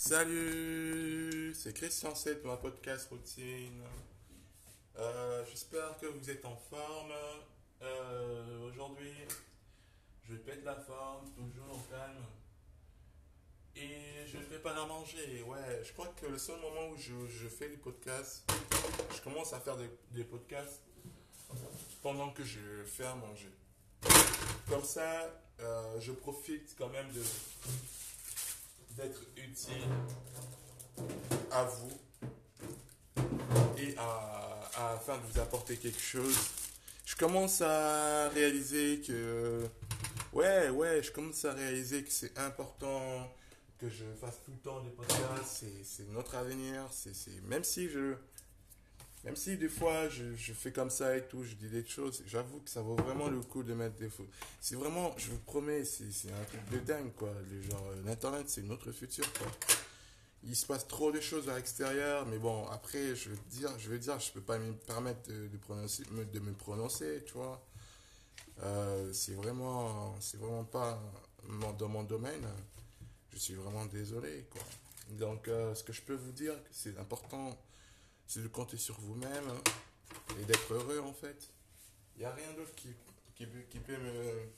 Salut, c'est Christian 7 pour ma podcast routine. Euh, J'espère que vous êtes en forme. Euh, Aujourd'hui, je pète la forme, toujours au calme. Et je ne fais pas à manger. Ouais, je crois que le seul moment où je, fais des podcasts, je commence à faire des, des podcasts pendant que je fais à manger. Comme ça, euh, je profite quand même de d'être utile à vous et à, afin de vous apporter quelque chose. Je commence à réaliser que ouais ouais, je commence à réaliser que c'est important que je fasse tout le temps des podcasts. C'est notre avenir. C'est même si je même si des fois je, je fais comme ça et tout, je dis des choses, j'avoue que ça vaut vraiment le coup de mettre des fautes. C'est vraiment, je vous promets, c'est un truc de dingue quoi. Le genre, euh, l'internet c'est notre futur quoi. Il se passe trop de choses à l'extérieur, mais bon, après, je veux dire, je veux dire, je peux pas me permettre de, prononcer, de me prononcer, tu vois. Euh, c'est vraiment, c'est vraiment pas dans mon domaine. Je suis vraiment désolé quoi. Donc, euh, ce que je peux vous dire, c'est important c'est de compter sur vous-même hein, et d'être heureux en fait. Il n'y a rien d'autre qui, qui, peut- qui peut me...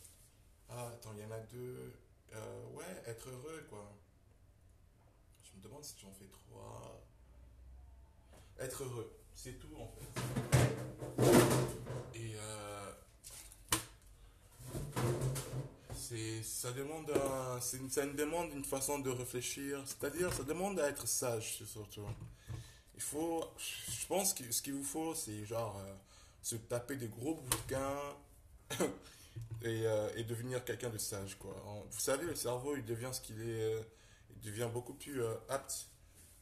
Ah, attends, il y en a deux. Euh, ouais, être heureux quoi. Je me demande si j'en fais trois. Être heureux, c'est tout en fait. Et euh, ça demande un- ça demande une façon de réfléchir, c'est-à-dire ça demande à être sage surtout. Il faut, je pense que ce qu'il vous faut, c'est genre euh, se taper des gros bouquins et, euh, et devenir quelqu'un de sage, quoi. Vous savez, le cerveau, il devient ce qu'il est, euh, il devient beaucoup plus apte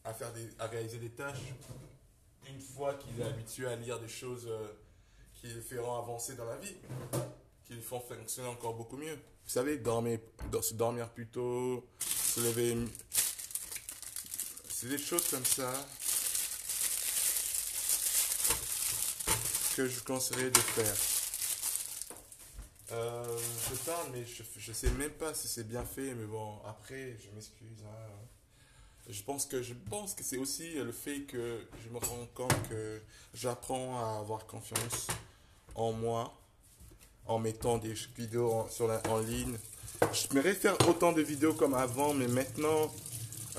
à faire des, à réaliser des tâches une fois qu'il est habitué à lire des choses qui le feront avancer dans la vie, qui le font fonctionner encore beaucoup mieux. Vous savez, dormir, dor- se dormir plus tôt, se lever, c'est des choses comme ça que je conseillerais de faire. Euh, je parle, mais je, je sais même pas si c'est bien fait, mais bon, après, je m'excuse. hein. Je pense que je pense que c'est aussi le fait que je me rends compte que j'apprends à avoir confiance en moi en mettant des vidéos en, sur la- ligne. Je m'aimerais faire autant de vidéos comme avant, mais maintenant,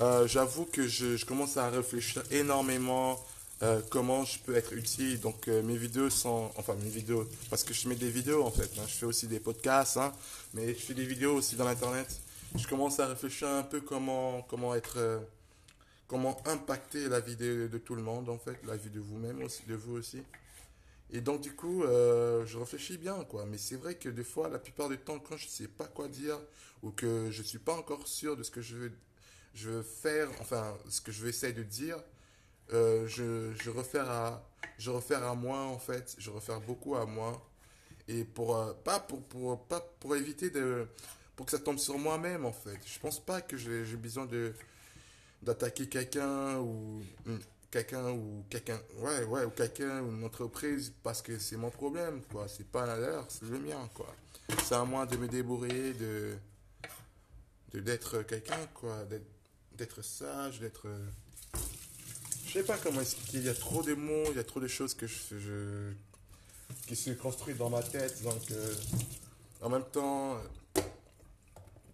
euh, j'avoue que je commence à réfléchir énormément euh, comment je peux être utile? Donc euh, mes vidéos sont, enfin mes vidéos, parce que je mets des vidéos en fait. hein. Je fais aussi des podcasts, hein, mais je fais des vidéos aussi dans l'internet. Je commence à réfléchir un peu comment comment être, euh, comment impacter la vie de, tout le monde en fait, la vie de vous-même aussi, de vous aussi. Et donc du coup, je réfléchis bien quoi. Mais c'est vrai que des fois, la plupart du temps, quand je sais pas quoi dire ou que je suis pas encore sûr de ce que je veux, je veux faire, enfin ce que je vais essayer de dire, euh, je, je refaire à je refaire à moi en fait. Je refaire beaucoup à moi. Et pour euh, pas pour, pour pas pour éviter de pour que ça tombe sur moi-même en fait. Je pense pas que j'ai besoin de d'attaquer quelqu'un ou hmm, quelqu'un ou quelqu'un ouais ouais ou quelqu'un ou une entreprise parce que c'est mon problème quoi. C'est pas la leur c'est le mien quoi. C'est à moi de me débrouiller de d'être quelqu'un quoi. D'être sage d'être je sais pas comment expliquer. Il y a trop de mots, il y a trop de choses que je, qui se construisent dans ma tête. Donc, euh, en même temps,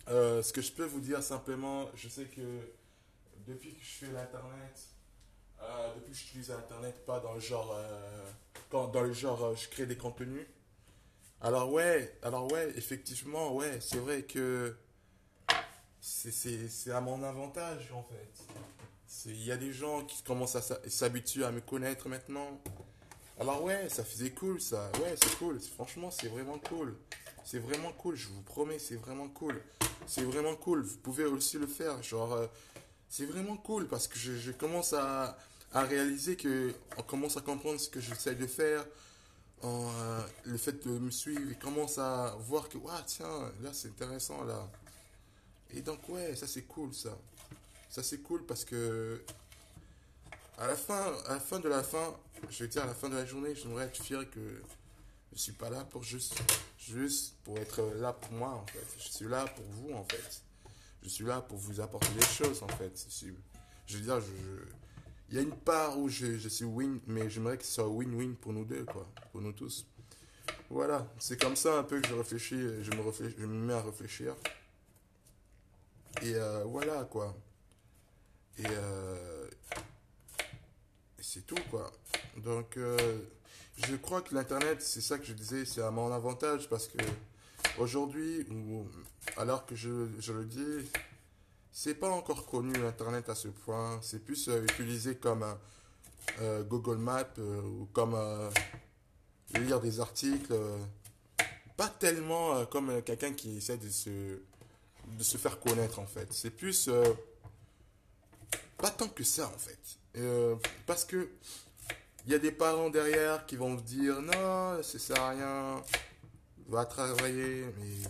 euh, ce que je peux vous dire simplement, je sais que depuis que je fais l'internet, euh, depuis que j'utilise l'internet, pas dans le genre, euh, quand, dans le genre, euh, je crée des contenus. Alors ouais, alors ouais, effectivement, ouais, c'est vrai que c'est à mon avantage en fait. Il y a des gens qui commencent à s'habituer à me connaître maintenant. Alors ouais, ça faisait cool ça. Ouais, c'est cool. Franchement, c'est vraiment cool. C'est vraiment cool, je vous promets, c'est vraiment cool. C'est vraiment cool. Vous pouvez aussi le faire. Genre, euh, c'est vraiment cool parce que je, commence à, à réaliser que on commence à comprendre ce que j'essaie de faire. Euh, le fait de me suivre, il commence à voir que, ouais, tiens, là c'est intéressant là. Et donc ouais, ça c'est cool ça. Ça c'est cool parce que à la fin, à la fin de la fin, je veux dire à la fin de la journée, j'aimerais être fier que je suis pas là pour juste, juste pour être là pour moi en fait. Je suis là pour vous en fait. Je suis là pour vous apporter des choses, en fait. Je veux dire, il y a une part où je, je suis win, mais j'aimerais que ce soit win-win pour nous deux, quoi. Pour nous tous. Voilà, c'est comme ça un peu que je réfléchis, je me, je me mets à réfléchir. Et euh, voilà, quoi. Et, euh, et c'est tout, quoi. Donc, euh, je crois que l'Internet, c'est ça que je disais, c'est à mon avantage parce que aujourd'hui, alors que je, je le dis, c'est pas encore connu l'Internet à ce point. C'est plus euh, utilisé comme Google Maps ou comme lire des articles. pas tellement comme quelqu'un qui essaie de se, de se faire connaître en fait. C'est plus. Pas tant que ça en fait. parce que il y a des parents derrière qui vont dire non, ça sert à rien, va travailler, mais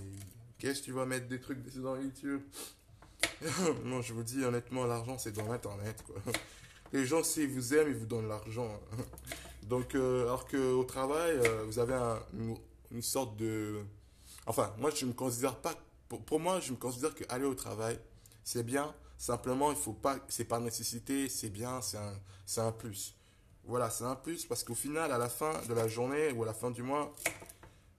qu'est-ce que tu vas mettre des trucs dans YouTube? Non, je vous dis honnêtement, l'argent c'est dans l'internet quoi. Les gens s'ils vous aiment, ils vous donnent l'argent. Donc euh, alors que au travail, euh, vous avez une, sorte de enfin, moi je me considère pas pour, moi, je me considère que aller au travail, c'est bien, simplement il faut pas c'est pas nécessité, c'est bien, c'est un un plus. Voilà, c'est un plus parce qu'au final à la fin de la journée ou à la fin du mois,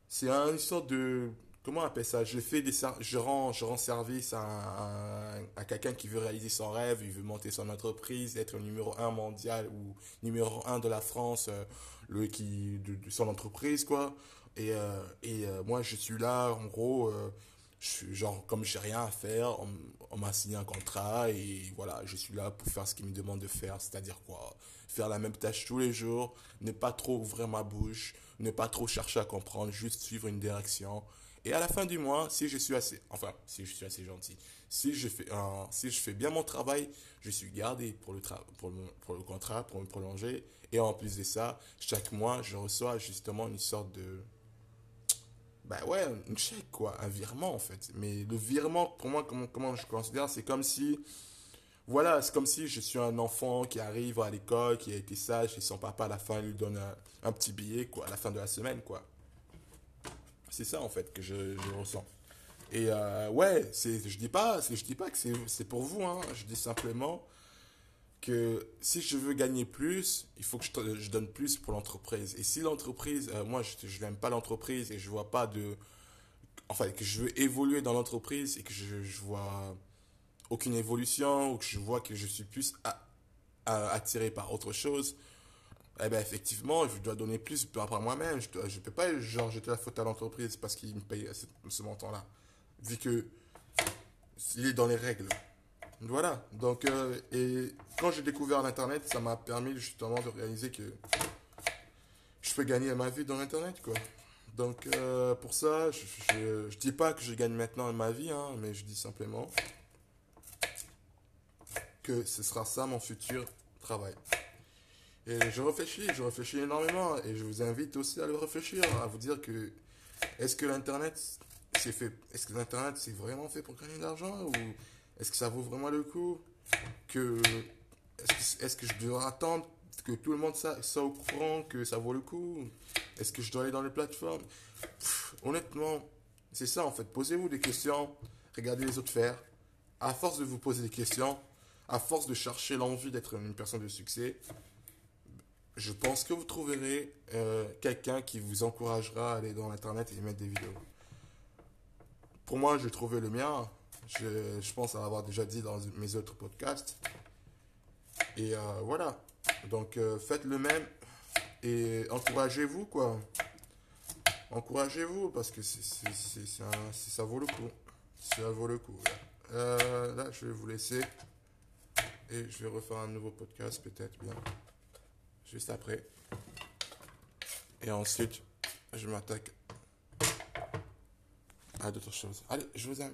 c'est une sorte de comment on appelle ça? Je fais des je rends je rends service à, à, quelqu'un qui veut réaliser son rêve, il veut monter son entreprise, être numéro un mondial ou numéro un de la France, euh, le qui de, son entreprise quoi. Et, euh, et euh, moi je suis là en gros je, genre comme j'ai rien à faire, on, on m'a signé un contrat et voilà, je suis là pour faire ce qu'il me demande de faire, c'est-à-dire quoi Faire la même tâche tous les jours, ne pas trop ouvrir ma bouche, ne pas trop chercher à comprendre, juste suivre une direction et à la fin du mois, si je suis assez, enfin, si je suis assez gentil, si je fais, bien mon travail, je suis gardé pour pour le contrat, pour me prolonger. Et en plus de ça, chaque mois, je reçois justement une sorte de, bah ouais, un chèque quoi, un virement en fait. Mais le virement, pour moi, comment, comment je considère, c'est comme si, voilà, c'est comme si je suis un enfant qui arrive à l'école, qui a été sage et son papa à la fin lui donne un, petit billet quoi, à la fin de la semaine quoi. C'est ça en fait que je, ressens. Et euh, ouais, je dis pas, je dis pas que c'est, pour vous. Hein. Je dis simplement que si je veux gagner plus, il faut que je, donne plus pour l'entreprise. Et si l'entreprise, euh, moi je, je n'aime pas l'entreprise et je vois pas de, enfin que je veux évoluer dans l'entreprise et que je, je vois aucune évolution ou que je vois que je suis plus attiré par autre chose, eh ben effectivement, je dois donner plus par moi-même. Je ne peux pas genre jeter la faute à l'entreprise parce qu'il me paye ce, montant-là. Vu que il est dans les règles. Voilà. Donc, euh, et quand j'ai découvert l'Internet, ça m'a permis justement de réaliser que je peux gagner ma vie dans l'Internet, quoi. Donc, euh, pour ça, je, ne dis pas que je gagne maintenant ma vie, hein, mais je dis simplement que ce sera ça mon futur travail. Et je réfléchis, je réfléchis énormément et je vous invite aussi à le réfléchir, à vous dire que est-ce que l'internet c'est fait, est-ce que l'internet c'est vraiment fait pour gagner de l'argent ou est-ce que ça vaut vraiment le coup que est-ce que, je dois attendre que tout le monde soit, au courant que ça vaut le coup? Est-ce que je dois aller dans les plateformes? Honnêtement, c'est ça en fait. Posez-vous des questions, regardez les autres faire. À force de vous poser des questions, à force de chercher l'envie d'être une personne de succès, je pense que vous trouverez euh, quelqu'un qui vous encouragera à aller dans Internet et mettre des vidéos. Pour moi, j'ai trouvé le mien. Je, pense avoir déjà dit dans mes autres podcasts. Et euh, voilà. Donc, euh, faites le même et encouragez-vous, quoi. Encouragez-vous parce que c'est, ça vaut le coup. Ça vaut le coup. là, je vais vous laisser et je vais refaire un nouveau podcast, peut-être bien juste après. Et ensuite, je m'attaque à d'autres choses. Allez, je vous aime.